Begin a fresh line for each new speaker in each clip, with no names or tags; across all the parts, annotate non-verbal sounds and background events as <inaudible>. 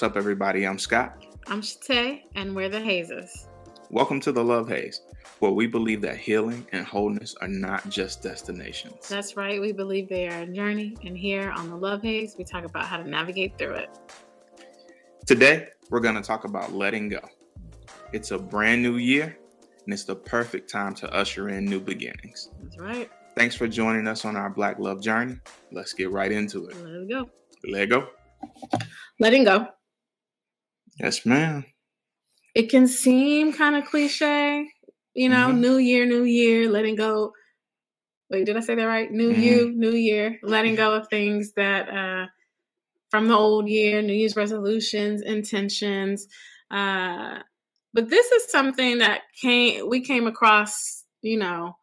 What's up, everybody? I'm Scott.
I'm Shate, and we're the Hazes.
Welcome to the Love Haze, where we believe that healing and wholeness are not just destinations.
That's right. We believe they are a journey, and here on the Love Haze, we talk about how to navigate through it.
Today, we're going to talk about letting go. It's a brand new year, and it's the perfect time to usher in new beginnings.
That's right.
Thanks for joining us on our Black Love journey. Let's get right into it.
Let's go.
Let go.
Letting go.
Yes, ma'am.
It can seem kind of cliche, you know,
Mhm.
new year, new year, letting go. Wait, did I say that right? New
Mhm.
you, new year, letting go of things that uh from the old year, New Year's resolutions, intentions. Uh but this is something that came we came across, you know,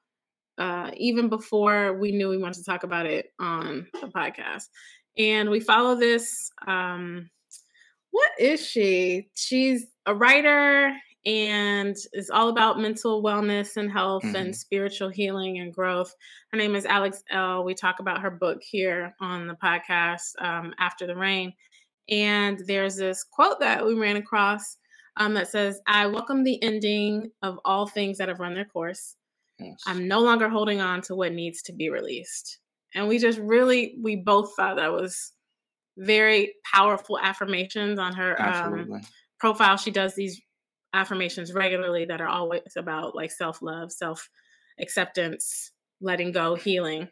uh even before we knew we wanted to talk about it on the podcast. And we follow this um what is she? She's a writer and is all about mental wellness and health
Mhm.
and spiritual healing and growth. Her name is Alex Elle. We talk about her book here on the podcast, um, After the Rain. And there's this quote that we ran across um, that says, I welcome the ending of all things that have run their course.
Yes.
I'm no longer holding on to what needs to be released. And we just really, we both thought that was very powerful affirmations on her um, profile. She does these affirmations regularly that are always about like self love, self acceptance, letting go, healing.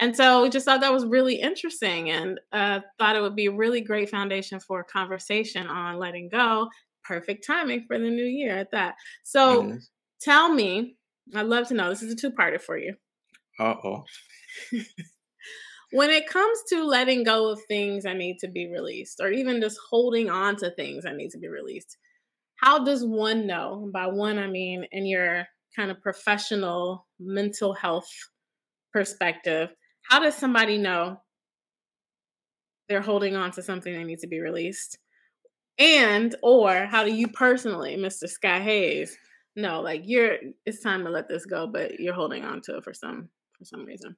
And so we just thought that was really interesting and uh, thought it would be a really great foundation for a conversation on letting go. Perfect timing for the new year at that. So tell me, I'd love to know this is a two parter for you.
Uh-oh. <laughs>
when it comes to letting go of things that need to be released, or even just holding on to things that need to be released, how does one know? By one, I mean in your kind of professional mental health perspective, how does somebody know they're holding on to something that needs to be released? And or how do you personally, Mr. Sky Hayes, know like you're it's time to let this go, but you're holding on to it for some for some reason?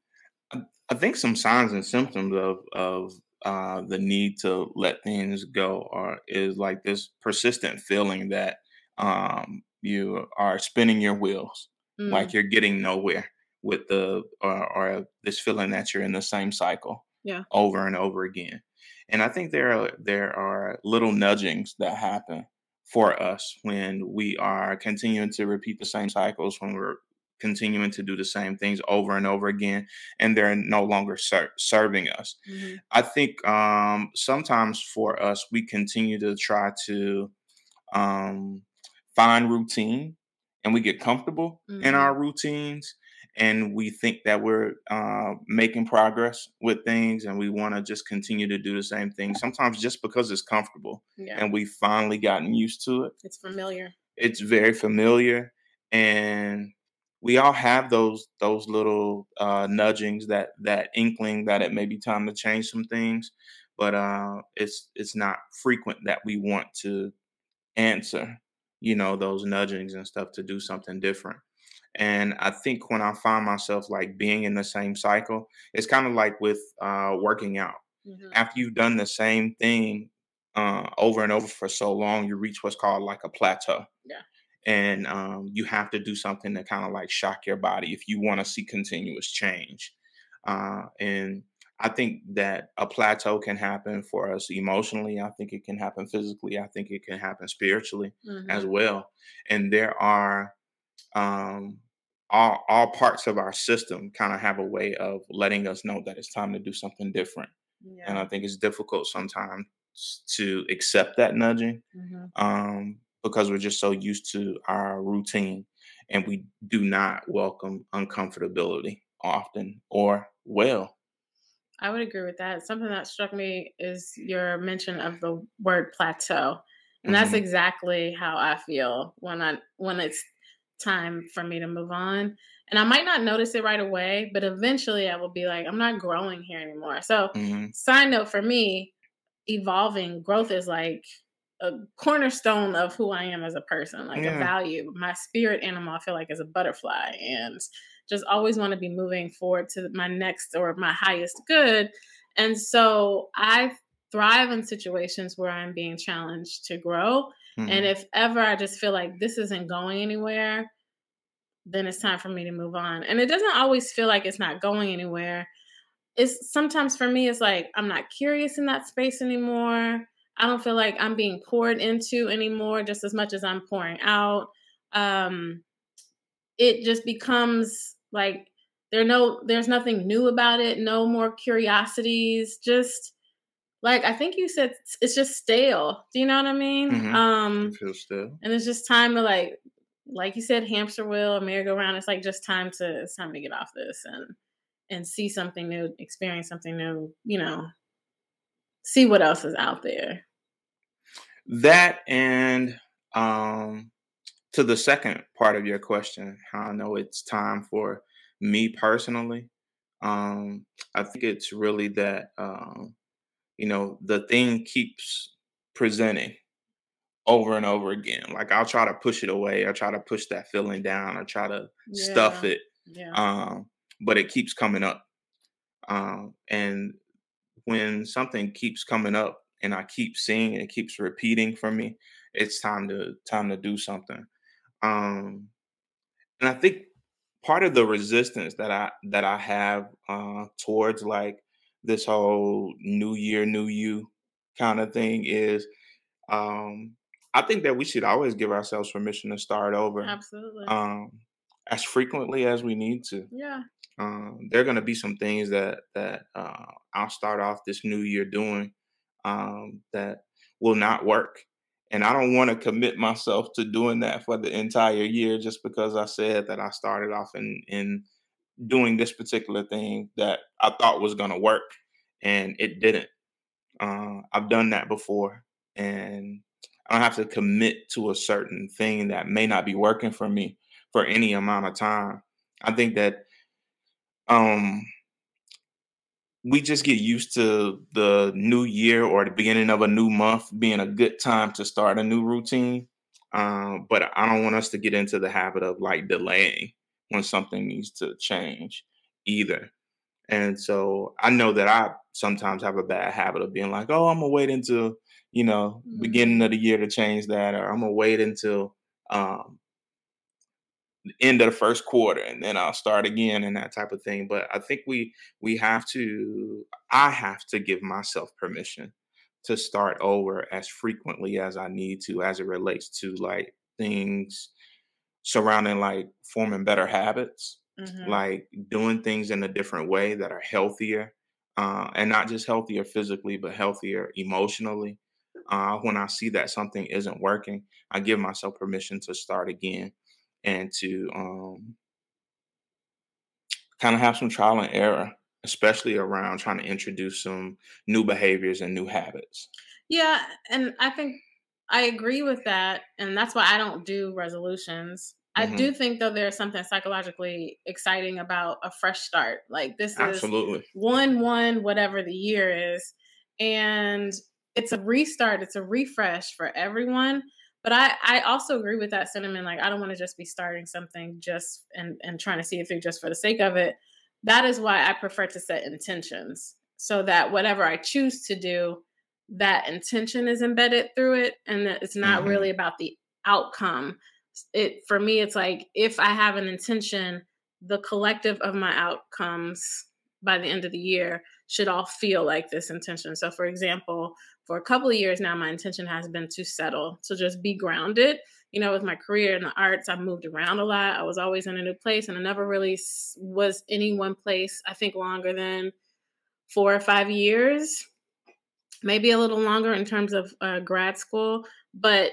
I think some signs and symptoms of of uh, the need to let things go are is like this persistent feeling that um, you are spinning your wheels,
Mm.
like you're getting nowhere with the or, or this feeling that you're in the same cycle,
Yeah.
over and over again. And I think there are there are little nudgings that happen for us when we are continuing to repeat the same cycles when we're continuing to do the same things over and over again and they're no longer ser- serving us
Mhm.
i think um, sometimes for us we continue to try to um, find routine and we get comfortable in
Mhm.
our routines and we think that we're uh, making progress with things and we want to just continue to do the same thing sometimes just because it's comfortable
Yeah.
and we've finally gotten used to it
It's familiar.
it's very familiar and we all have those those little uh nudgings that that inkling that it may be time to change some things but uh it's it's not frequent that we want to answer you know those nudgings and stuff to do something different and i think when i find myself like being in the same cycle it's kind of like with uh working out
Mhm.
after you've done the same thing uh, over and over for so long, you reach what's called like a plateau.
Yeah.
And um, you have to do something to kind of like shock your body if you want to see continuous change. Uh, and I think that a plateau can happen for us emotionally. I think it can happen physically. I think it can happen spiritually as
Mhm.
well. And there are um, all all parts of our system kind of have a way of letting us know that it's time to do something different and I think it's difficult sometimes to accept that nudging
Mhm.
um, because we're just so used to our routine, and we do not welcome uncomfortability often or well.
I would agree with that. Something that struck me is your mention of the word plateau. And that's
Mhm.
exactly how I feel when I when it's time for me to move on. And I might not notice it right away, but eventually I will be like, I'm not growing here anymore. So
Mhm.
side note for me, evolving growth is like a cornerstone of who I am as a person, like a value. My spirit animal, I feel like, is a butterfly and just always want to be moving forward to my next or my highest good. And so I thrive in situations where I'm being challenged to grow. Mm-hmm. And if ever I just feel like this isn't going anywhere, then it's time for me to move on. And it doesn't always feel like it's not going anywhere. It's sometimes for me, it's like I'm not curious in that space anymore. I don't feel like I'm being poured into anymore just as much as I'm pouring out. Um, it just becomes like there no there's nothing new about it, no more curiosities, just like I think you said it's just stale. Do you know what I mean?
Mm-hmm. Um feels stale.
And it's just time to like like you said, hamster wheel or merry-go-round. It's like just time to it's time to get off this and and see something new, experience something new, you know, see what else is out there.
That and um to the second part of your question, I know it's time for me personally. Um, I think it's really that um, you know, the thing keeps presenting over and over again. Like I'll try to push it away, I try to push that feeling down, I try to yeah. stuff it. Yeah. Um, but it keeps coming up. Um, and when something keeps coming up and I keep seeing it, it keeps repeating for me, it's time to time to do something. Um, and I think part of the resistance that I that I have uh, towards like this whole new year, new you kind of thing is um, I think that we should always give ourselves permission to start over.
Absolutely.
Um, as frequently as we need to.
Yeah.
Um, there are going to be some things that that uh, I'll start off this new year doing um, that will not work, and I don't want to commit myself to doing that for the entire year just because I said that I started off in in doing this particular thing that I thought was going to work and it didn't. Uh, I've done that before and I don't have to commit to a certain thing that may not be working for me for any amount of time. I think that um we just get used to the new year or the beginning of a new month being a good time to start a new routine. Um, but I don't want us to get into the habit of like delaying when something needs to change either. And so I know that I sometimes have a bad habit of being like, oh, I'm gonna wait until, you know, mm-hmm. beginning of the year to change that, or I'm gonna wait until um, end of the first quarter and then I'll start again and that type of thing. But I think we we have to I have to give myself permission to start over as frequently as I need to as it relates to like things surrounding like forming better habits, mm-hmm. like doing things in a different way that are healthier, uh, and not just healthier physically, but healthier emotionally. Uh, when I see that something isn't working, I give myself permission to start again and to um, kind of have some trial and error, especially around trying to introduce some new behaviors and new habits.
Yeah, and I think I agree with that, and that's why I don't do resolutions. Mm-hmm. I do think though there's something psychologically exciting about a fresh start. Like this
Absolutely.
is one one whatever the year is, and it's a restart. It's a refresh for everyone. But I I also agree with that sentiment. Like I don't want to just be starting something just and and trying to see it through just for the sake of it. That is why I prefer to set intentions so that whatever I choose to do that intention is embedded through it and that it's not mm-hmm. really about the outcome it for me it's like if i have an intention the collective of my outcomes by the end of the year should all feel like this intention so for example for a couple of years now my intention has been to settle to just be grounded you know with my career in the arts I've moved around a lot i was always in a new place and i never really was any one place i think longer than four or five years maybe a little longer in terms of uh, grad school. But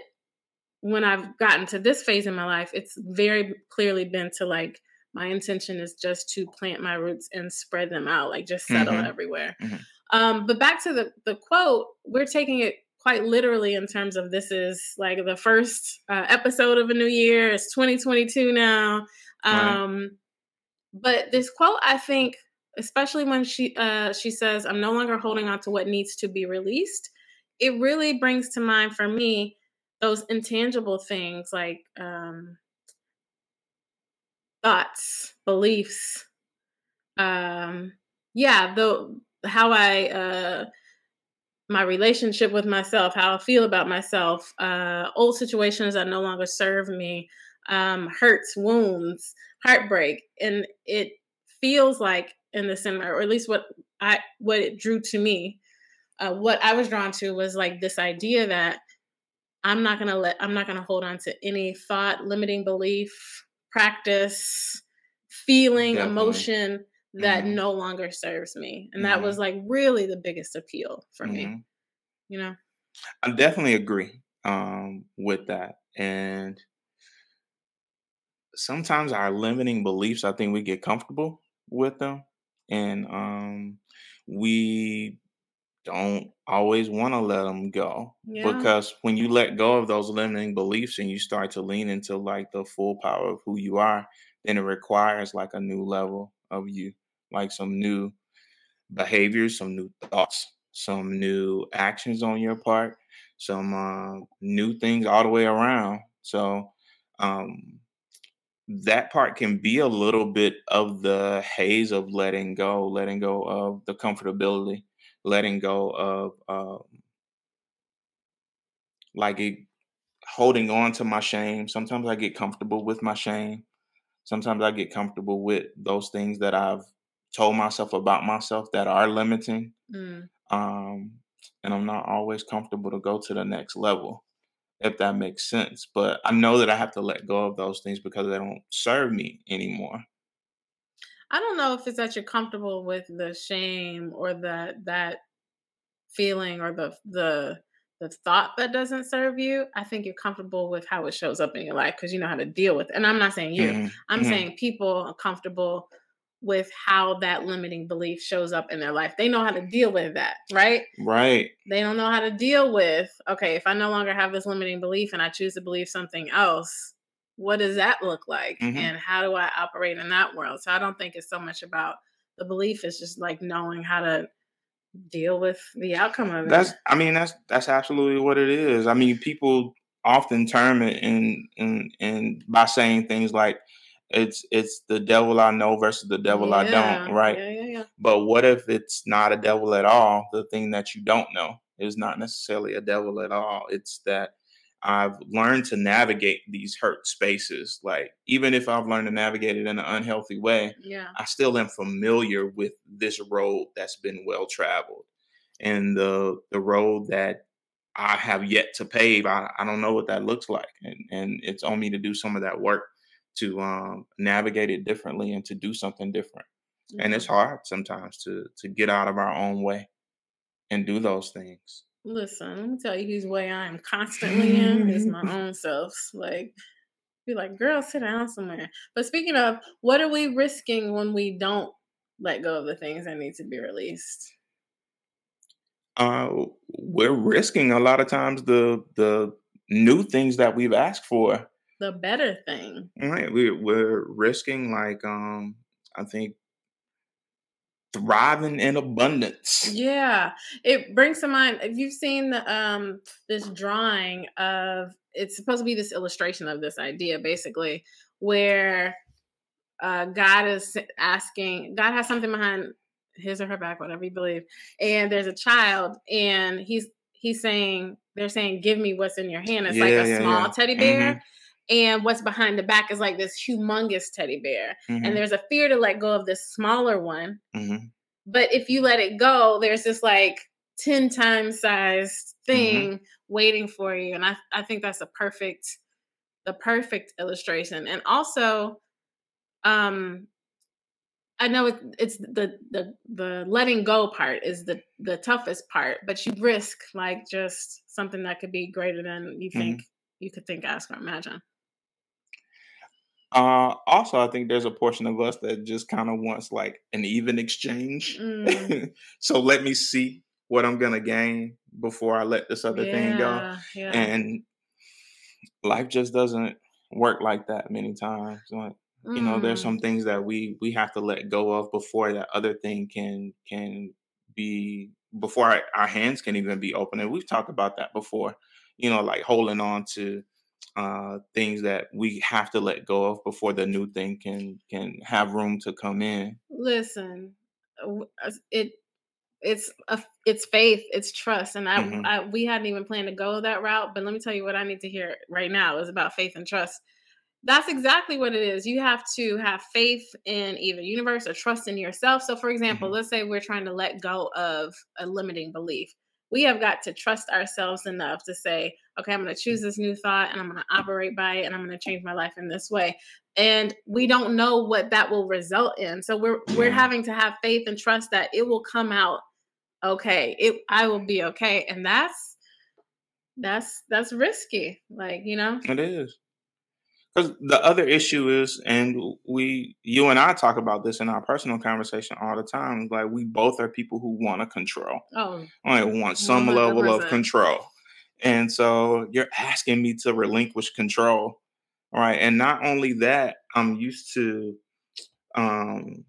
when I've gotten to this phase in my life, it's very clearly been to like, my intention is just to plant my roots and spread them out, like just settle mm-hmm. everywhere. Mm-hmm. Um, but back to the, the quote, we're taking it quite literally in terms of this is like the first uh, episode of a new year. It's 2022 now. Um, right. But this quote, I think, especially when she uh, she says, "I'm no longer holding on to what needs to be released." It really brings to mind for me those intangible things like um, thoughts, beliefs. Um, yeah, the how I uh, my relationship with myself, how I feel about myself, uh, old situations that no longer serve me, um, hurts, wounds, heartbreak, and it feels like in the cinema, or at least what I what it drew to me, uh, what I was drawn to was like this idea that I'm not gonna let I'm not gonna hold on to any thought, limiting belief, practice, feeling, Definitely. emotion that mm-hmm. no longer serves me. And mm-hmm. that was like really the biggest appeal for mm-hmm. me. You know?
I definitely agree um, with that. And sometimes our limiting beliefs, I think we get comfortable with them. And um, we don't always want to let them go yeah. because when you let go of those limiting beliefs and you start to lean into like the full power of who you are then it requires like a new level of you like some new behaviors, some new thoughts, some new actions on your part, some uh, new things all the way around. So um, that part can be a little bit of the haze of letting go, letting go of the comfortability, letting go of um, like it, holding on to my shame. Sometimes I get comfortable with my shame. Sometimes I get comfortable with those things that I've told myself about myself that are limiting. Mm. Um, and I'm not always comfortable to go to the next level, if that makes sense. But I know that I have to let go of those things because they don't serve me anymore.
I don't know if it's that you're comfortable with the shame or that that feeling or the the the thought that doesn't serve you. I think you're comfortable with how it shows up in your life because you know how to deal with it. And I'm not saying you. Mm-hmm. I'm mm-hmm. saying people are comfortable with how that limiting belief shows up in their life. They know how to deal with that, right?
Right.
They don't know how to deal with, okay, if I no longer have this limiting belief and I choose to believe something else, what does that look like? Mm-hmm. And how do I operate in that world? So I don't think it's so much about the belief, it's just like knowing how to deal with the outcome of
it. That's I mean, that's that's absolutely what it is. I mean, people often term it in in in by saying things like it's it's the devil I know versus the devil yeah. I don't, right? Yeah, yeah, yeah. But what if it's not a devil at all? The thing that you don't know is not necessarily a devil at all. It's that I've learned to navigate these hurt spaces. Like even if I've learned to navigate it in an unhealthy way,
yeah,
I still am familiar with this road that's been well traveled. And the the road that I have yet to pave, I, I don't know what that looks like. And and it's on me to do some of that work to um, navigate it differently and to do something different. Mm-hmm. And it's mm-hmm. hard sometimes to to get out of our own way and do those things.
Listen, let me tell you whose way I am constantly in is <laughs> my own self. Like, be like, girl, sit down somewhere. But speaking of, what are we risking when we don't let go of the things that need to be released?
Uh, we're risking a lot of times the the new things that we've asked for
the better thing.
Right. We we're risking like um I think thriving in abundance.
Yeah. It brings to mind if you've seen the um this drawing of it's supposed to be this illustration of this idea basically where uh God is asking God has something behind his or her back, whatever you believe. And there's a child and he's he's saying they're saying give me what's in your hand. It's yeah, like a yeah, small yeah. teddy bear. Mm-hmm and what's behind the back is like this humongous teddy bear mm-hmm. and there's a fear to let go of this smaller one mm-hmm. but if you let it go there's this like 10 times sized thing mm-hmm. waiting for you and I, I think that's a perfect the perfect illustration and also um I know it, it's the the the letting go part is the the toughest part, but you risk like just something that could be greater than you think mm-hmm. you could think, ask, or imagine.
Uh, also, I think there's a portion of us that just kind of wants like an even exchange. Mm. <laughs> so let me see what I'm gonna gain before I let this other yeah, thing go. Yeah. And life just doesn't work like that many times. Like mm. you know, there's mm. some things that we we have to let go of before that other thing can can be before our, our hands can even be open. And we've talked about that before. You know, like holding on to uh, things that we have to let go of before the new thing can can have room to come in.
Listen, it it's a, it's faith, it's trust, and I, mm-hmm. I we hadn't even planned to go that route. But let me tell you what I need to hear right now is about faith and trust. That's exactly what it is. You have to have faith in either universe or trust in yourself. So, for example, mm-hmm. let's say we're trying to let go of a limiting belief. We have got to trust ourselves enough to say, okay, I'm going to choose this new thought and I'm going to operate by it and I'm going to change my life in this way. And we don't know what that will result in. So we're we're having to have faith and trust that it will come out okay. It I will be okay. And that's that's that's risky. Like, you know?
It is. Because the other issue is, and we, you and I talk about this in our personal conversation all the time. Like we both are people who want to control. Oh, like want some 100%. level of control, and so you're asking me to relinquish control, right? And not only that, I'm used to, um,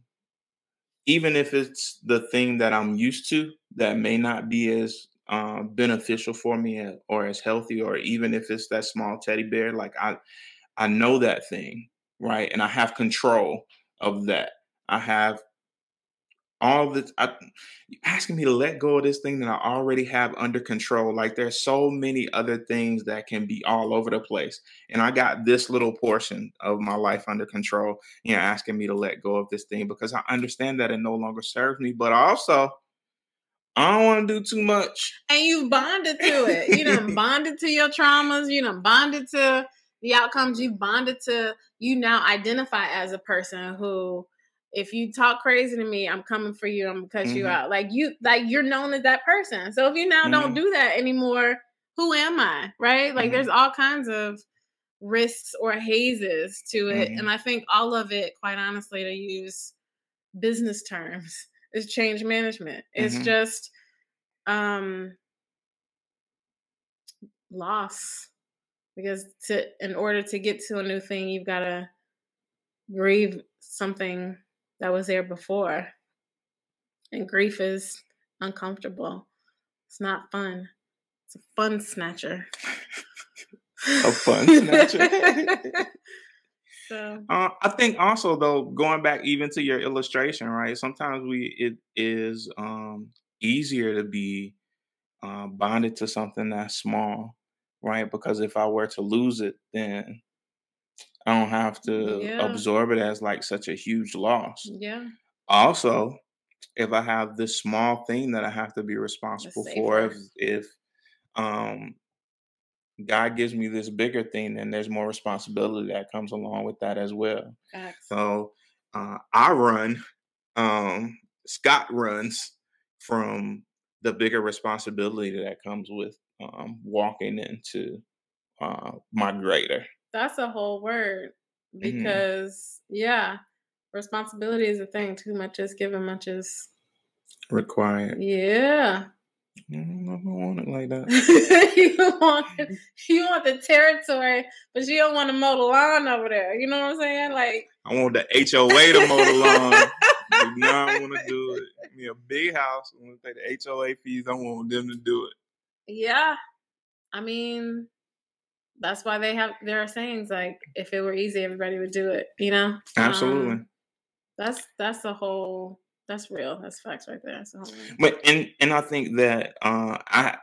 even if it's the thing that I'm used to that may not be as uh, beneficial for me or as healthy, or even if it's that small teddy bear, like I I know that thing, right? And I have control of that. I have all the I, asking me to let go of this thing that I already have under control. Like there's so many other things that can be all over the place, and I got this little portion of my life under control. You know, asking me to let go of this thing because I understand that it no longer serves me, but also. I don't want to do too much.
And you've bonded to it. You know, <laughs> bonded to your traumas. You know, bonded to the outcomes you've bonded to you now identify as a person who if you talk crazy to me i'm coming for you i'm gonna cut mm-hmm. you out like you like you're known as that person so if you now mm-hmm. don't do that anymore who am i right like mm-hmm. there's all kinds of risks or hazes to it mm-hmm. and i think all of it quite honestly to use business terms <laughs> is change management it's mm-hmm. just um loss because to in order to get to a new thing you've got to grieve something that was there before. And grief is uncomfortable. It's not fun. It's a fun snatcher.
A fun <laughs> snatcher? So uh, i think also though going back even to your illustration right sometimes we it is um easier to be uh, bonded to something that's small right? Because if I were to lose it, then I don't have to yeah. absorb it as like such a huge loss.
Yeah.
Also, if I have this small thing that I have to be responsible for, if if um God gives me this bigger thing, then there's more responsibility that comes along with that as well. Excellent. So uh, I run, um, Scott runs from the bigger responsibility that comes with um, walking into uh, my greater.
That's a whole word mm-hmm. because, mm-hmm. yeah, responsibility is a thing. Too much is given, much is
required.
Yeah.
I don't want it like that. <laughs>
you want you want the territory, but you don't want to mow the lawn over there. You know what I'm saying? Like
I want the HOA to mow the lawn. do not want to <laughs> do it. Give me a big house. I want to pay the HOA fees. I want them to do it.
Yeah. I mean, that's why they have there are sayings like if it were easy everybody would do it, you know?
Absolutely. Um,
that's that's the whole that's real. That's facts right there.
But and and I think that uh I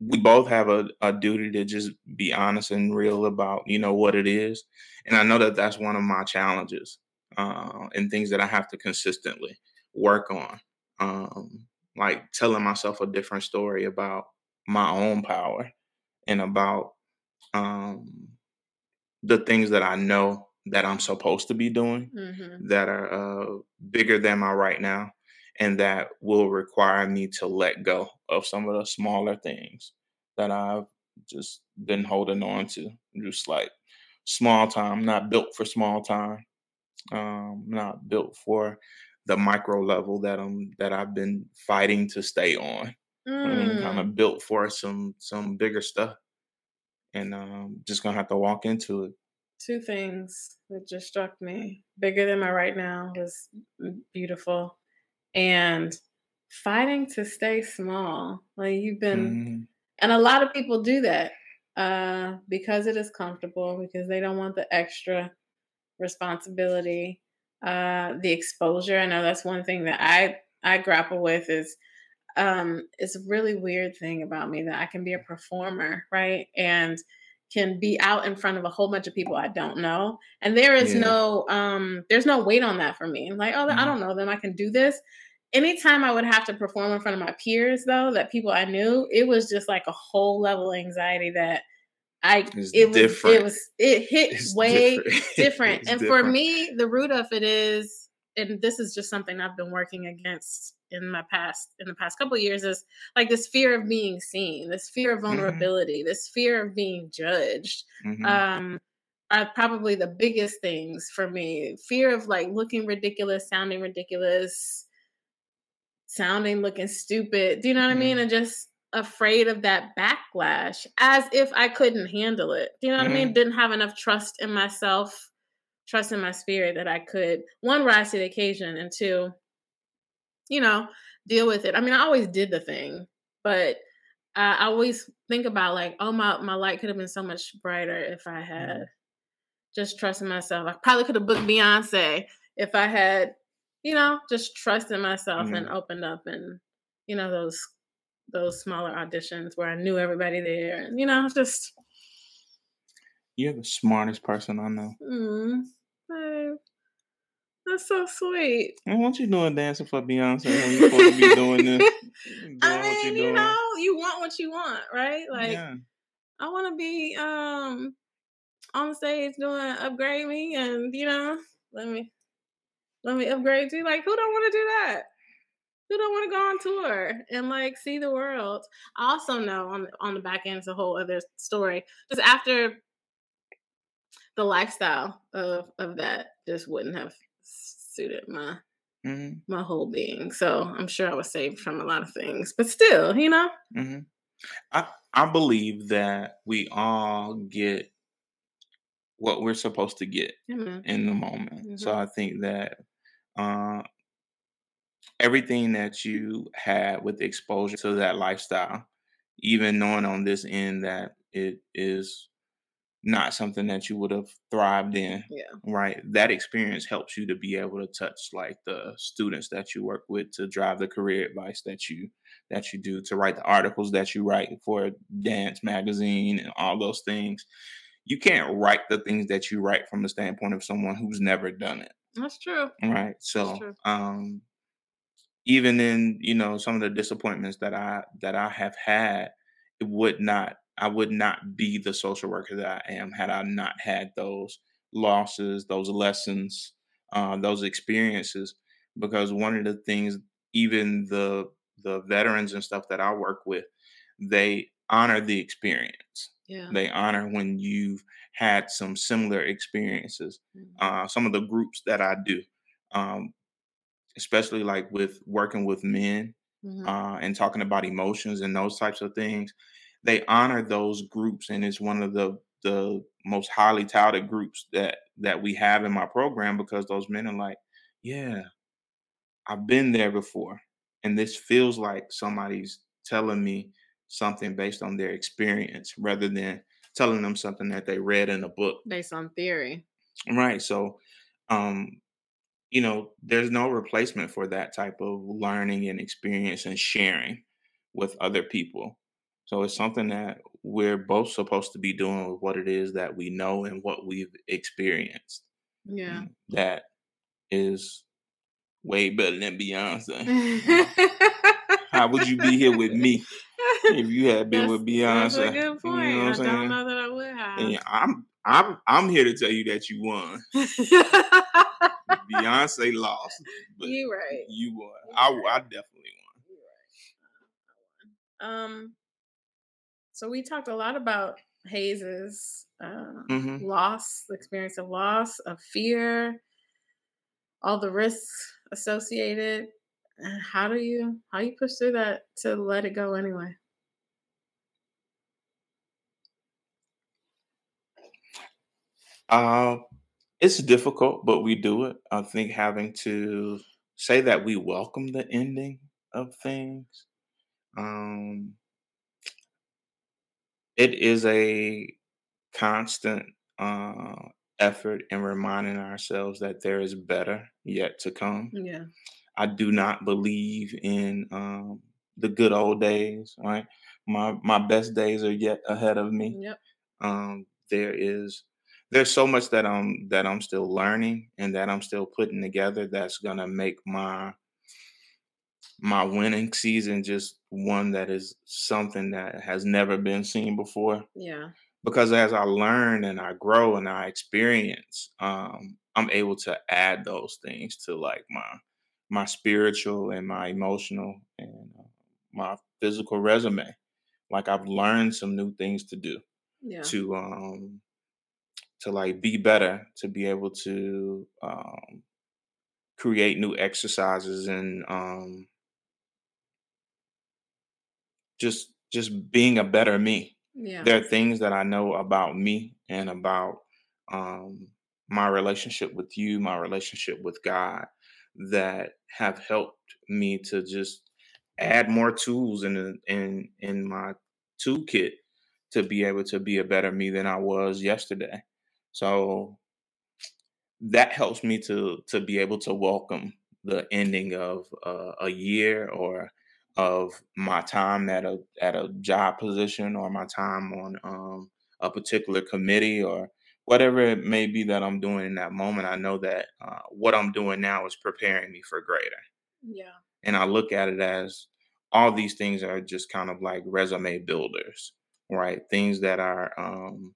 we both have a, a duty to just be honest and real about you know what it is and i know that that's one of my challenges uh, and things that i have to consistently work on um, like telling myself a different story about my own power and about um, the things that I know that I'm supposed to be doing mm-hmm. that are uh, bigger than my right now and that will require me to let go of some of the smaller things that I've just been holding on to. Just like small time, not built for small time, um, not built for the micro level that I'm that I've been fighting to stay on mm. kind of built for some some bigger stuff and um just gonna have to walk into it
two things that just struck me bigger than my right now was beautiful and fighting to stay small like you've been mm. and a lot of people do that uh because it is comfortable because they don't want the extra responsibility uh the exposure i know that's one thing that i i grapple with is um, it's a really weird thing about me that I can be a performer, right? And can be out in front of a whole bunch of people I don't know. And there is yeah. no um there's no weight on that for me. Like, oh, mm-hmm. I don't know them. I can do this. Anytime I would have to perform in front of my peers though, that people I knew, it was just like a whole level of anxiety that I it's it was different. it was it hit it's way different. <laughs> different. and different. for me, the root of it is and this is just something I've been working against in my past in the past couple years is like this fear of being seen, this fear of mm-hmm. vulnerability, mm-hmm. this fear of being judged. Mm-hmm. Um are probably the biggest things for me. Fear of like looking ridiculous, sounding ridiculous, sounding looking stupid. Do you know what mm-hmm. I mean? Mm-hmm. And just afraid of that backlash as if I couldn't handle it. Do you know what I mean? Mm-hmm. Didn't have enough trust in myself trust in my spirit that I could one rise to the occasion and two, you know, deal with it. I mean, I always did the thing, but I always think about like, oh my my light could have been so much brighter if I had mm-hmm. just trusted myself. I probably could have booked Beyonce if I had, you know, just trusted myself mm-hmm. and opened up and you know those those smaller auditions where I knew everybody there and you know just
you're the smartest person I know.
Mm. That's so sweet.
And what you doing dancing for Beyonce when you supposed to be doing this? <laughs>
Doing I mean, you know, you want what you want, right? Like, yeah. I want to be um on stage doing upgrade me, and you know, let me let me upgrade you. Like, who don't want to do that? Who don't want to go on tour and like see the world? I also know on on the back end it's a whole other story. Just after the lifestyle of of that just wouldn't have suited my mm-hmm. my whole being. So I'm sure I was saved from a lot of things, but still, you know.
Mm-hmm. I I believe that we all get what we're supposed to get mm-hmm. in the moment. Mm-hmm. So I think that uh, everything that you had with exposure to that lifestyle, even knowing on this end that it is not something that you would have thrived in.
Yeah.
Right. That experience helps you to be able to touch like the students that you work with to drive the career advice that you that you do, to write the articles that you write for dance magazine and all those things. You can't write the things that you write from the standpoint of someone who's never done it.
That's true.
Right. So um even in, you know, some of the disappointments that I that I have had, it would not I would not be the social worker that I am had I not had those losses, those lessons, uh, those experiences. Because one of the things, even the the veterans and stuff that I work with, they honor the experience.
Yeah.
They honor when you've had some similar experiences. Mm-hmm. Uh, some of the groups that I do, um, especially like with working with men mm-hmm. uh, and talking about emotions and those types of things, they honor those groups and it's one of the the most highly touted groups that that we have in my program because those men are like yeah i've been there before and this feels like somebody's telling me something based on their experience rather than telling them something that they read in a book.
Based on theory.
Right so um you know there's no replacement for that type of learning and experience and sharing with other people so it's something that we're both supposed to be doing with what it is that we know and what we've experienced.
Yeah.
That is way better than Beyonce. <laughs> How would you be here with me if you had been that's, with Beyonce?
That's a good point. You know I don't know that I would have.
And I'm I'm I'm here to tell you that you won. <laughs> Beyonce lost.
But you right.
You won. I, I definitely won.
Right. Um so we talked a lot about Hayes's uh, mm-hmm. loss, the experience of loss, of fear, all the risks associated. How do you how you push through that to let it go anyway?
Uh, it's difficult, but we do it. I think having to say that we welcome the ending of things. Um, it is a constant uh, effort in reminding ourselves that there is better yet to come.
Yeah.
I do not believe in um, the good old days, right? My my best days are yet ahead of me.
Yep.
Um, there is there's so much that I'm that I'm still learning and that I'm still putting together that's gonna make my my winning season just one that is something that has never been seen before.
Yeah.
Because as I learn and I grow and I experience, um, I'm able to add those things to like my my spiritual and my emotional and uh, my physical resume. Like I've learned some new things to do
Yeah.
to um to like be better, to be able to um create new exercises and um just just being a better me.
Yeah.
There are things that I know about me and about um my relationship with you, my relationship with God that have helped me to just add more tools in in in my toolkit to be able to be a better me than I was yesterday. So that helps me to to be able to welcome the ending of uh, a year or of my time at a at a job position or my time on um, a particular committee or whatever it may be that I'm doing in that moment. I know that uh, what I'm doing now is preparing me for greater,
Yeah.
and I look at it as all these things are just kind of like resume builders, right? Things that are um,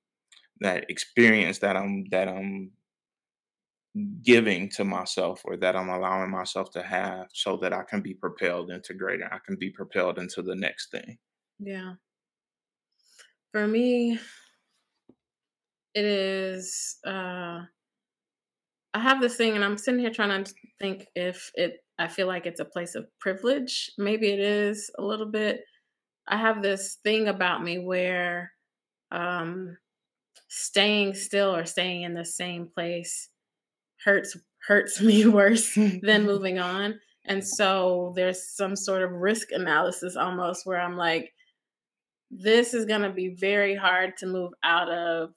that experience that I'm that I'm giving to myself or that I'm allowing myself to have so that I can be propelled into greater. I can be propelled into the next thing.
Yeah. For me, it is uh I have this thing and I'm sitting here trying to think if it I feel like it's a place of privilege. Maybe it is a little bit. I have this thing about me where um staying still or staying in the same place hurts hurts me <laughs> worse <laughs> than moving on. And so there's some sort of risk analysis almost where I'm like this is going to be very hard to move out of,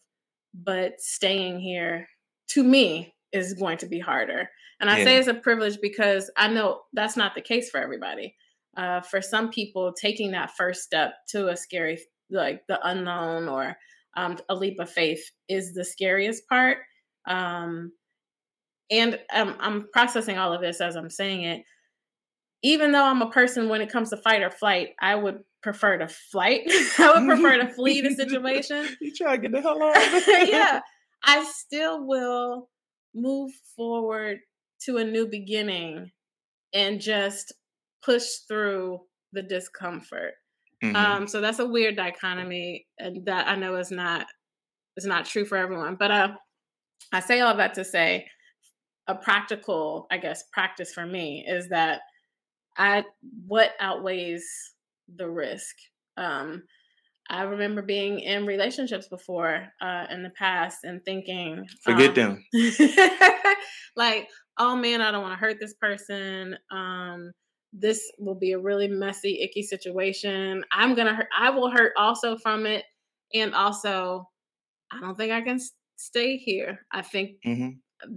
but staying here to me is going to be harder. And I say it's a privilege because I know that's not the case for everybody. Uh, for some people, taking that first step to a scary, like the unknown or um, a leap of faith, is the scariest part. Um, and um, I'm processing all of this as I'm saying it even though I'm a person when it comes to fight or flight, I would prefer to flight. <laughs> I would prefer to flee the situation. <laughs>
you try to get the hell out of it.
yeah, I still will move forward to a new beginning and just push through the discomfort.
Mhm.
Um, so that's a weird dichotomy, and that I know is not is not true for everyone. But uh, I say all that to say, a practical, I guess, practice for me is that I what outweighs the risk. Um, I remember being in relationships before uh, in the past and thinking,
Forget
um,
them. <laughs>
like, oh man, I don't want to hurt this person. Um, this will be a really messy, icky situation. I'm gonna hurt. I will hurt also from it, and also, I don't think I can stay here. I think
hmm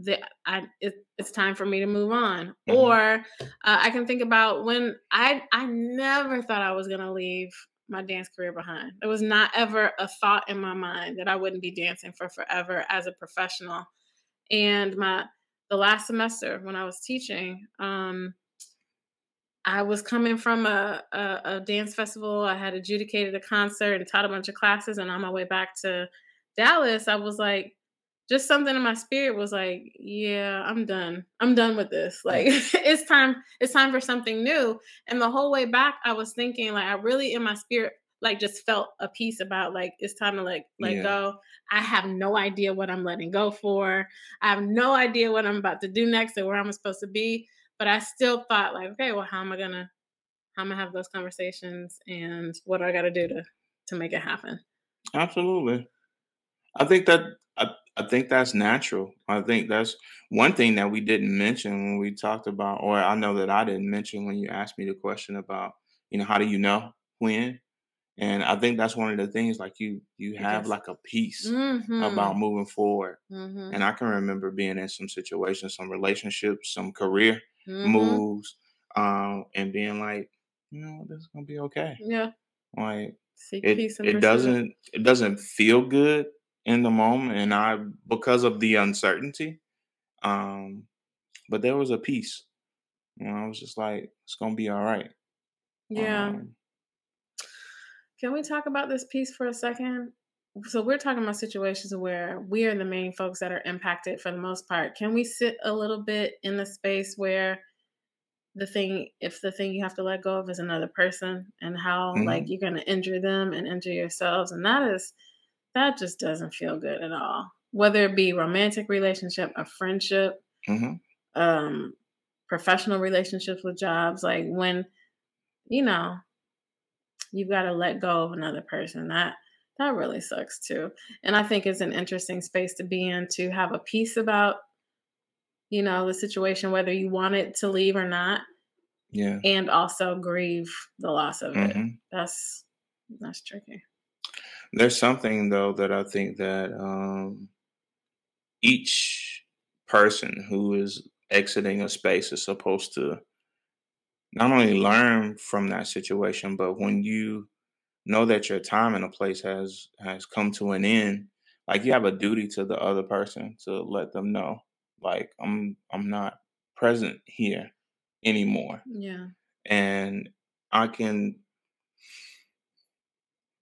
that I it, it's time for me to move on.
Mhm.
Or uh, I can think about when I I never thought I was gonna leave my dance career behind. There was not ever a thought in my mind that I wouldn't be dancing for forever as a professional. And my the last semester when I was teaching, um, I was coming from a, a, a dance festival. I had adjudicated a concert and taught a bunch of classes. And on my way back to Dallas, I was like, just something in my spirit was like, yeah, I'm done. I'm done with this. Like <laughs> it's time, it's time for something new. And the whole way back, I was thinking, like, I really in my spirit, like just felt a piece about like it's time to like let
Yeah.
go. I have no idea what I'm letting go for. I have no idea what I'm about to do next or where I'm supposed to be. But I still thought like, okay, well, how am I gonna how am I have those conversations and what do I gotta do to to make it happen?
Absolutely. I think that I, I think that's natural. I think that's one thing that we didn't mention when we talked about, or I know that I didn't mention when you asked me the question about, you know, how do you know when? And I think that's one of the things like you you have
Yes.
like a piece
Mm-hmm.
about moving forward.
mm-hmm.
And I can remember being in some situations, some relationships, some career
mm-hmm.
moves, um, and being like, you know, this is gonna be okay.
Yeah.
Like
Seek
it,
peace and
it doesn't it doesn't feel good in the moment, and I because of the uncertainty. Um, but there was a peace. You know, I was just like, it's gonna be all right.
Yeah.
Um,
Can we talk about this peace for a second? So we're talking about situations where we are the main folks that are impacted for the most part. Can we sit a little bit in the space where the thing if the thing you have to let go of is another person and how like
mhm,
you're going to injure them and injure yourselves and that is that just doesn't feel good at all. Whether it be romantic relationship, a friendship,
mhm.
um professional relationships with jobs like when you know you've got to let go of another person that that really sucks too and i think it's an interesting space to be in to have a peace about you know the situation whether you want it to leave or not
Yeah.
and also grieve the loss of it
hmm
that's that's tricky
There's something though that I think that um, each person who is exiting a space is supposed to not only learn from that situation, but when you know that your time in a place has has come to an end, like you have a duty to the other person to let them know, like I'm I'm not present here anymore,
yeah.
And I can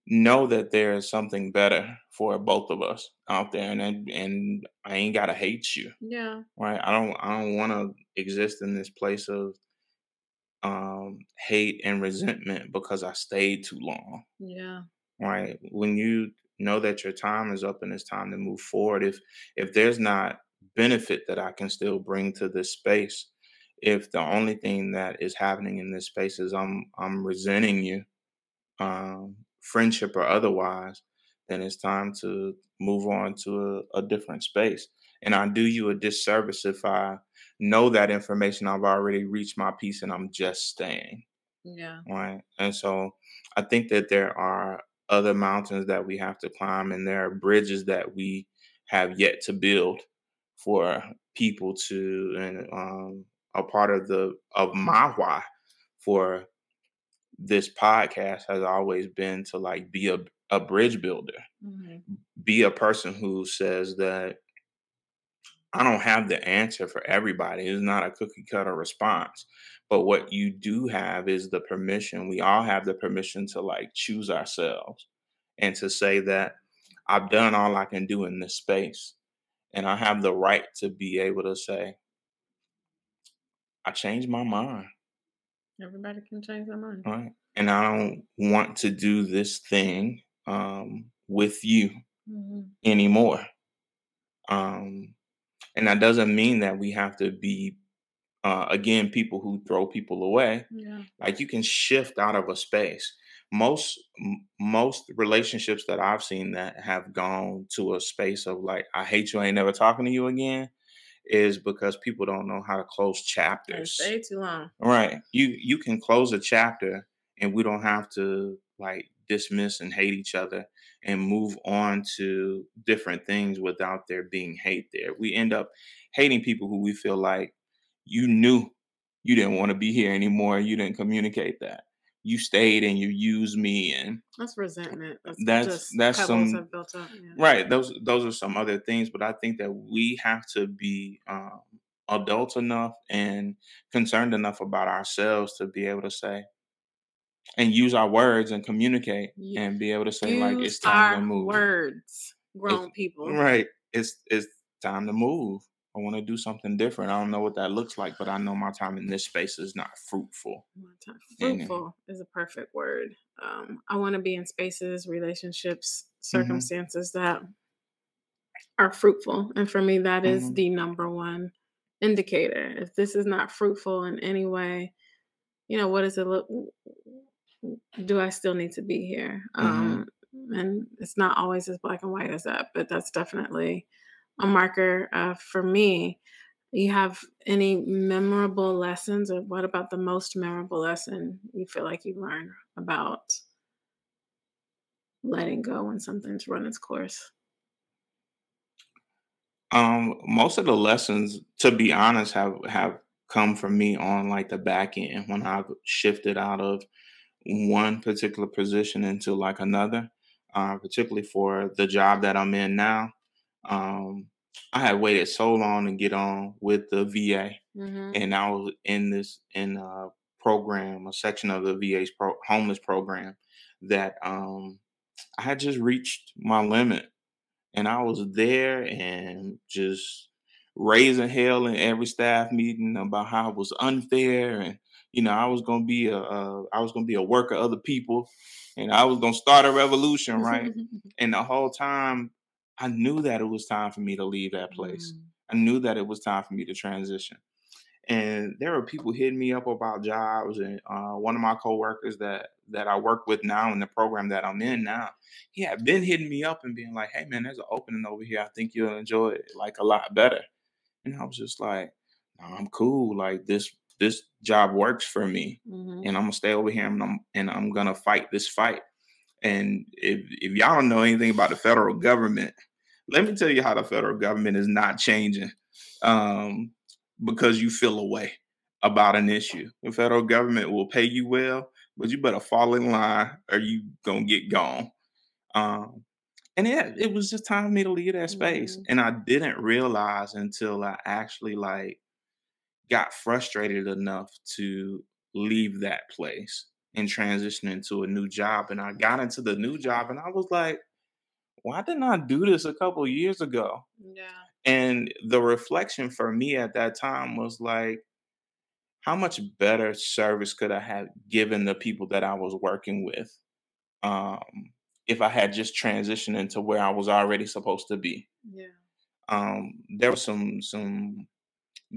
know that there is something better for both of us out there, and and and I ain't gotta hate you,
yeah
right? I don't I don't want to exist in this place of um hate and resentment because I stayed too long
yeah
right? When you know that your time is up and it's time to move forward, if if there's not benefit that I can still bring to this space, if the only thing that is happening in this space is I'm I'm resenting you, um, friendship or otherwise, then it's time to move on to a, a different space. And I do you a disservice if I know that information I've already reached my peace and I'm just staying
yeah
right? And so I think that there are other mountains that we have to climb, and there are bridges that we have yet to build for people to, and um, a part of the of my why for this podcast has always been to like be a a bridge builder,
hmm
be a person who says that I don't have the answer for everybody. It's not a cookie cutter response. But what you do have is the permission. We all have the permission to like choose ourselves and to say that I've done all I can do in this space. And I have the right to be able to say, I changed my mind,
everybody can change their mind.
Right? And I don't want to do this thing um, with you
hmm
anymore. Um, and that doesn't mean that we have to be uh, again people who throw people away.
Yeah.
Like you can shift out of a space. Most m- most relationships that i've seen that have gone to a space of like i hate you I ain't never talking to you again is because people don't know how to close chapters
stay too long
right you you can close a chapter and we don't have to like dismiss and hate each other and move on to different things without there being hate there we end up hating people who we feel like you knew you didn't want to be here anymore. You didn't communicate that. You stayed and you used me and
that's resentment that's
that's that's some
built up yeah
right. Those those are some other things, but I think that we have to be um, adult enough and concerned enough about ourselves to be able to say and use our words and communicate and be able to say like it's time to move.
words, grown people.
right. It's it's time to move. I want to do something different. I don't know what that looks like, but I know my time in this space is not fruitful.
One time.
And
Fruitful is a perfect word. Um, I want to be in spaces, relationships,
hmm
circumstances that are fruitful. And for me, that is
hmm
the number one indicator. If this is not fruitful in any way, you know, what does it look? Do I still need to be here?
hmm
Um, and it's not always as black and white as that, but that's definitely a marker uh, for me. You have any memorable lessons, or what about the most memorable lesson you feel like you learned about letting go when something's run its course?
Um, most of the lessons, to be honest, have have come from me on like the back end when I've shifted out of one particular position into like another, uh, particularly for the job that I'm in now. Um, I had waited so long to get on with the VA,
Mm-hmm.
and I was in this in a program, a section of the VA's pro- homeless program that um, I had just reached my limit, and I was there and just raising hell in every staff meeting about how it was unfair and you know I was gonna be a, a I was gonna be a worker of other people, and I was gonna start a revolution, right? <laughs> And the whole time, I knew that it was time for me to leave that place.
Mm.
I knew that it was time for me to transition. And there were people hitting me up about jobs, and uh, one of my coworkers that that I work with now in the program that I'm in now, he had been hitting me up and being like, "Hey man, there's an opening over here. I think you'll enjoy it like a lot better." And I was just like, "No, I'm cool. Like this this job works for me,
Mhm.
and I'm gonna stay over here and I'm and I'm gonna fight this fight." And if if y'all don't know anything about the federal government, let me tell you how the federal government is not changing um, because you feel a way about an issue. The federal government will pay you well, but you better fall in line or you gonna get gone. Um, and yeah, it was just time for me to leave that space,
Mhm.
and I didn't realize until I actually like got frustrated enough to leave that place and transition into a new job. And I got into the new job, and I was like, why didn't I do this a couple years ago?
Yeah.
And the reflection for me at that time was like, how much better service could I have given the people that I was working with um, if I had just transitioned into where I was already supposed to be?
Yeah.
Um, there was some some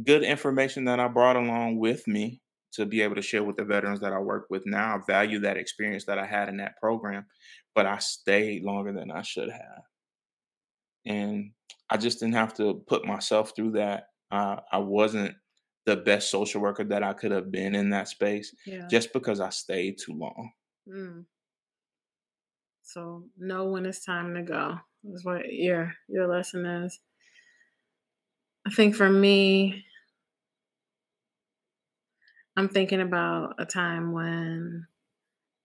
good information that I brought along with me to be able to share with the veterans that I work with now. I value that experience that I had in that program, but I stayed longer than I should have. And I just didn't have to put myself through that. Uh, I wasn't the best social worker that I could have been in that space
Yeah.
just because I stayed too long.
Mm. So know when it's time to go. Is what your your lesson is. I think for me, I'm thinking about a time when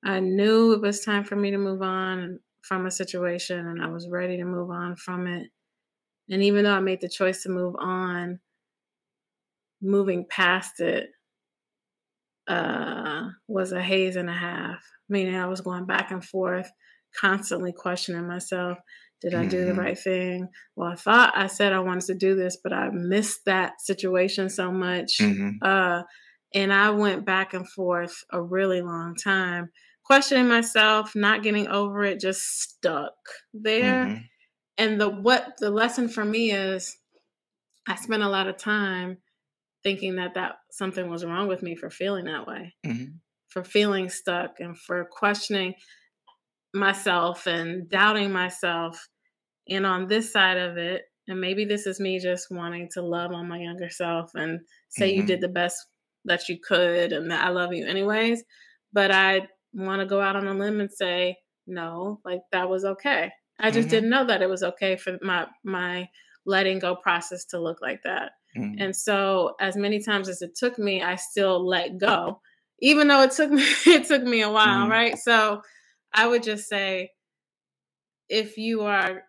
I knew it was time for me to move on from a situation and I was ready to move on from it. And even though I made the choice to move on, moving past it uh, was a haze and a half, meaning I was going back and forth, constantly questioning myself. Did I do the
Mhm.
right thing? Well, I thought I said I wanted to do this, but I missed that situation so much.
Mhm.
Uh, and I went back and forth a really long time, questioning myself, not getting over it, just stuck there.
Mhm.
And the what the lesson for me is, I spent a lot of time thinking that that something was wrong with me for feeling that way,
Mhm.
for feeling stuck, and for questioning myself and doubting myself. And on this side of it, and maybe this is me just wanting to love on my younger self and say you
Mhm.
did the best that you could and that I love you anyways. But I want to go out on a limb and say, no, like that was okay. I just
Mhm.
didn't know that it was okay for my my letting go process to look like that.
Mhm.
And so as many times as it took me, I still let go. Even though it took <laughs> me it took me a while,
Mhm.
right? So I would just say if you are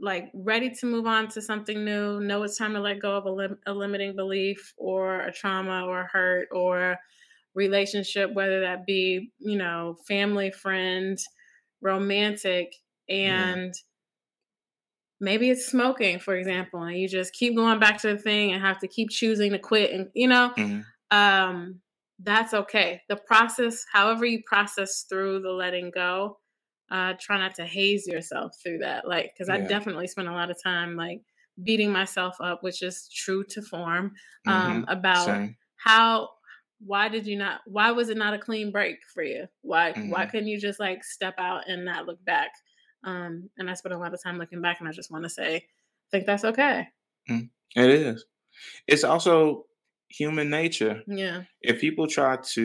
like ready to move on to something new, know it's time to let go of a, lim- a limiting belief or a trauma or a hurt or relationship, whether that be, you know, family, friend, romantic, and maybe it's smoking, for example, and you just keep going back to the thing and have to keep choosing to quit and you know,
Mhm.
um, that's okay. The process, however you process through the letting go, uh, try not to haze yourself through that. Like, because I definitely spent a lot of time like beating myself up, which is true to form, um,
Mhm.
about
Same.
how why did you not why was it not a clean break for you why why
Mhm.
couldn't you just like step out and not look back um and i spent a lot of time looking back and i just want to say i think that's okay
Mm. It is. It's also human nature.
yeah
If people try to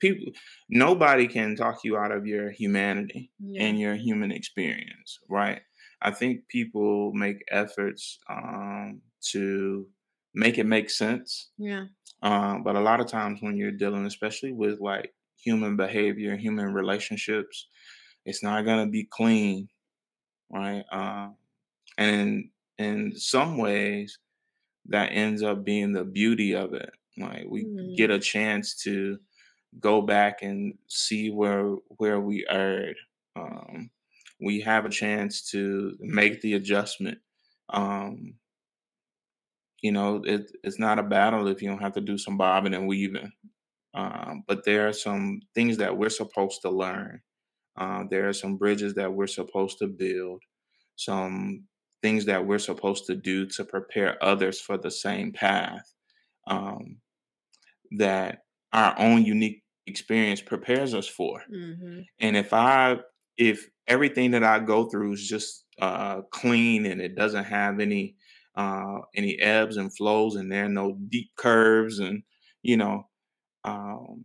people nobody can talk you out of your humanity
yeah
and your human experience, right? I think people make efforts um, to make it make sense.
yeah
Um, but a lot of times when you're dealing, especially with like human behavior, human relationships. It's not gonna be clean, right? Uh, and in, in some ways, that ends up being the beauty of it. Like we mm. get a chance to go back and see where where we erred. Um, we have a chance to make the adjustment. Um, you know, it, it's not a battle if you don't have to do some bobbing and weaving. Um, but there are some things that we're supposed to learn. Uh, there are some bridges that we're supposed to build, some things that we're supposed to do to prepare others for the same path um, that our own unique experience prepares us for. Mm-hmm. And if I, if everything that I go through is just uh, clean and it doesn't have any uh, any ebbs and flows and there are no deep curves and you know um,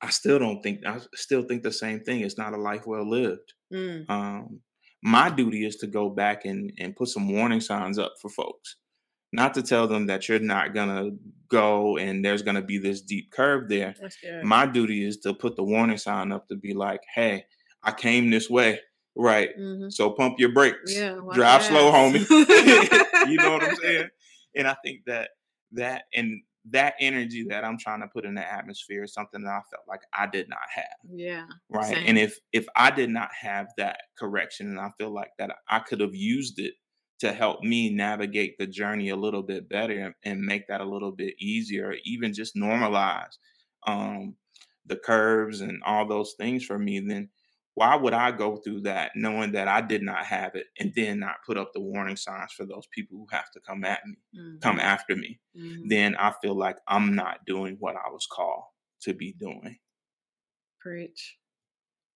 I still don't think I still think the same thing. It's not a life well lived. Mm. Um, my duty is to go back and, and put some warning signs up for folks. Not to tell them that you're not gonna go and there's gonna be this deep curve there. My duty is to put the warning sign up to be like, hey, I came this way. Right. Mm-hmm. So pump your brakes. Yeah, Drive slow, homie. <laughs> <laughs> you know what I'm saying? And I think that that and that energy that I'm trying to put in the atmosphere is something that I felt like I did not have.
Yeah.
Right. Same. And if if I did not have that correction and I feel like that I could have used it to help me navigate the journey a little bit better and, and make that a little bit easier, even just normalize um, the curves and all those things for me, then why would I go through that knowing that I did not have it and then not put up the warning signs for those people who have to come at me, mm-hmm. come after me? Mm-hmm. Then I feel like I'm not doing what I was called to be doing.
Preach.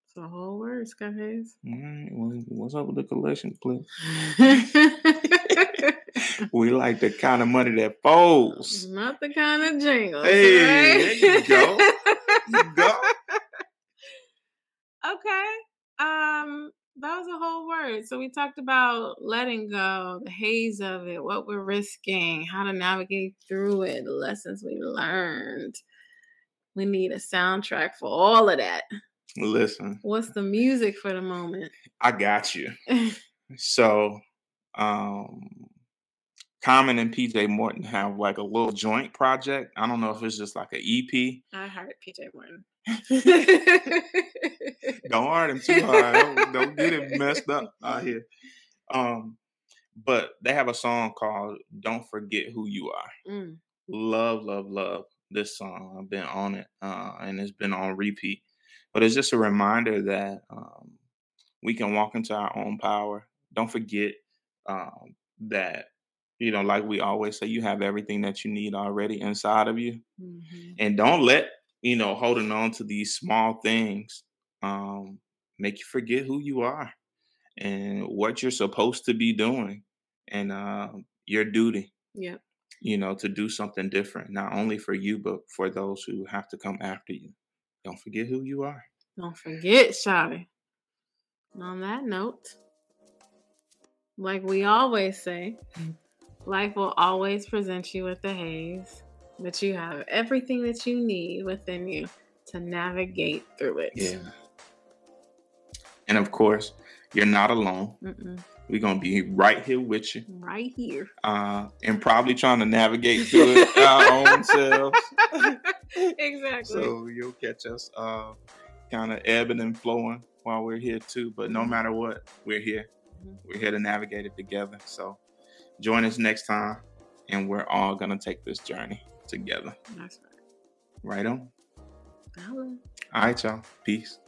It's a whole word, Scott Hayes.
All right. Well, what's up with the collection plate? <laughs> we like the kind of money that folds.
Not the kind of jingles.
Hey, right? there you go. you go. <laughs>
Okay. Um, that was a whole word. So we talked about letting go, the haze of it, what we're risking, how to navigate through it, the lessons we learned. We need a soundtrack for all of that.
Listen.
What's the music for the moment?
I got you. <laughs> so, um Common and PJ Morton have like a little joint project. I don't know if it's just like an EP.
I heard PJ Morton. <laughs>
don't hurt him too hard. Don't, don't, get him messed up out here. Um, but they have a song called "Don't Forget Who You Are." Mm. Love, love, love this song. I've been on it, uh, and it's been on repeat. But it's just a reminder that um, we can walk into our own power. Don't forget um, that you know, like we always say, you have everything that you need already inside of you, mm-hmm. and don't let you know, holding on to these small things um, make you forget who you are and what you're supposed to be doing and uh, your duty.
Yeah.
You know, to do something different, not only for you, but for those who have to come after you. Don't forget who you are.
Don't forget, Shawty. On that note, like we always say. Life will always present you with the haze but you have everything that you need within you to navigate through it.
Yeah. And of course, you're not alone. Mm-mm. We're gonna be right here with you,
right here,
uh, and probably trying to navigate through it our own <laughs> selves.
exactly.
So you'll catch us, uh, kind of ebbing and flowing while we're here too. But no mm-hmm. matter what, we're here. Mm-hmm. We're here to navigate it together. So join us next time, and we're all gonna take this journey together.
That's
right. Right on.
All
right, y'all. Peace.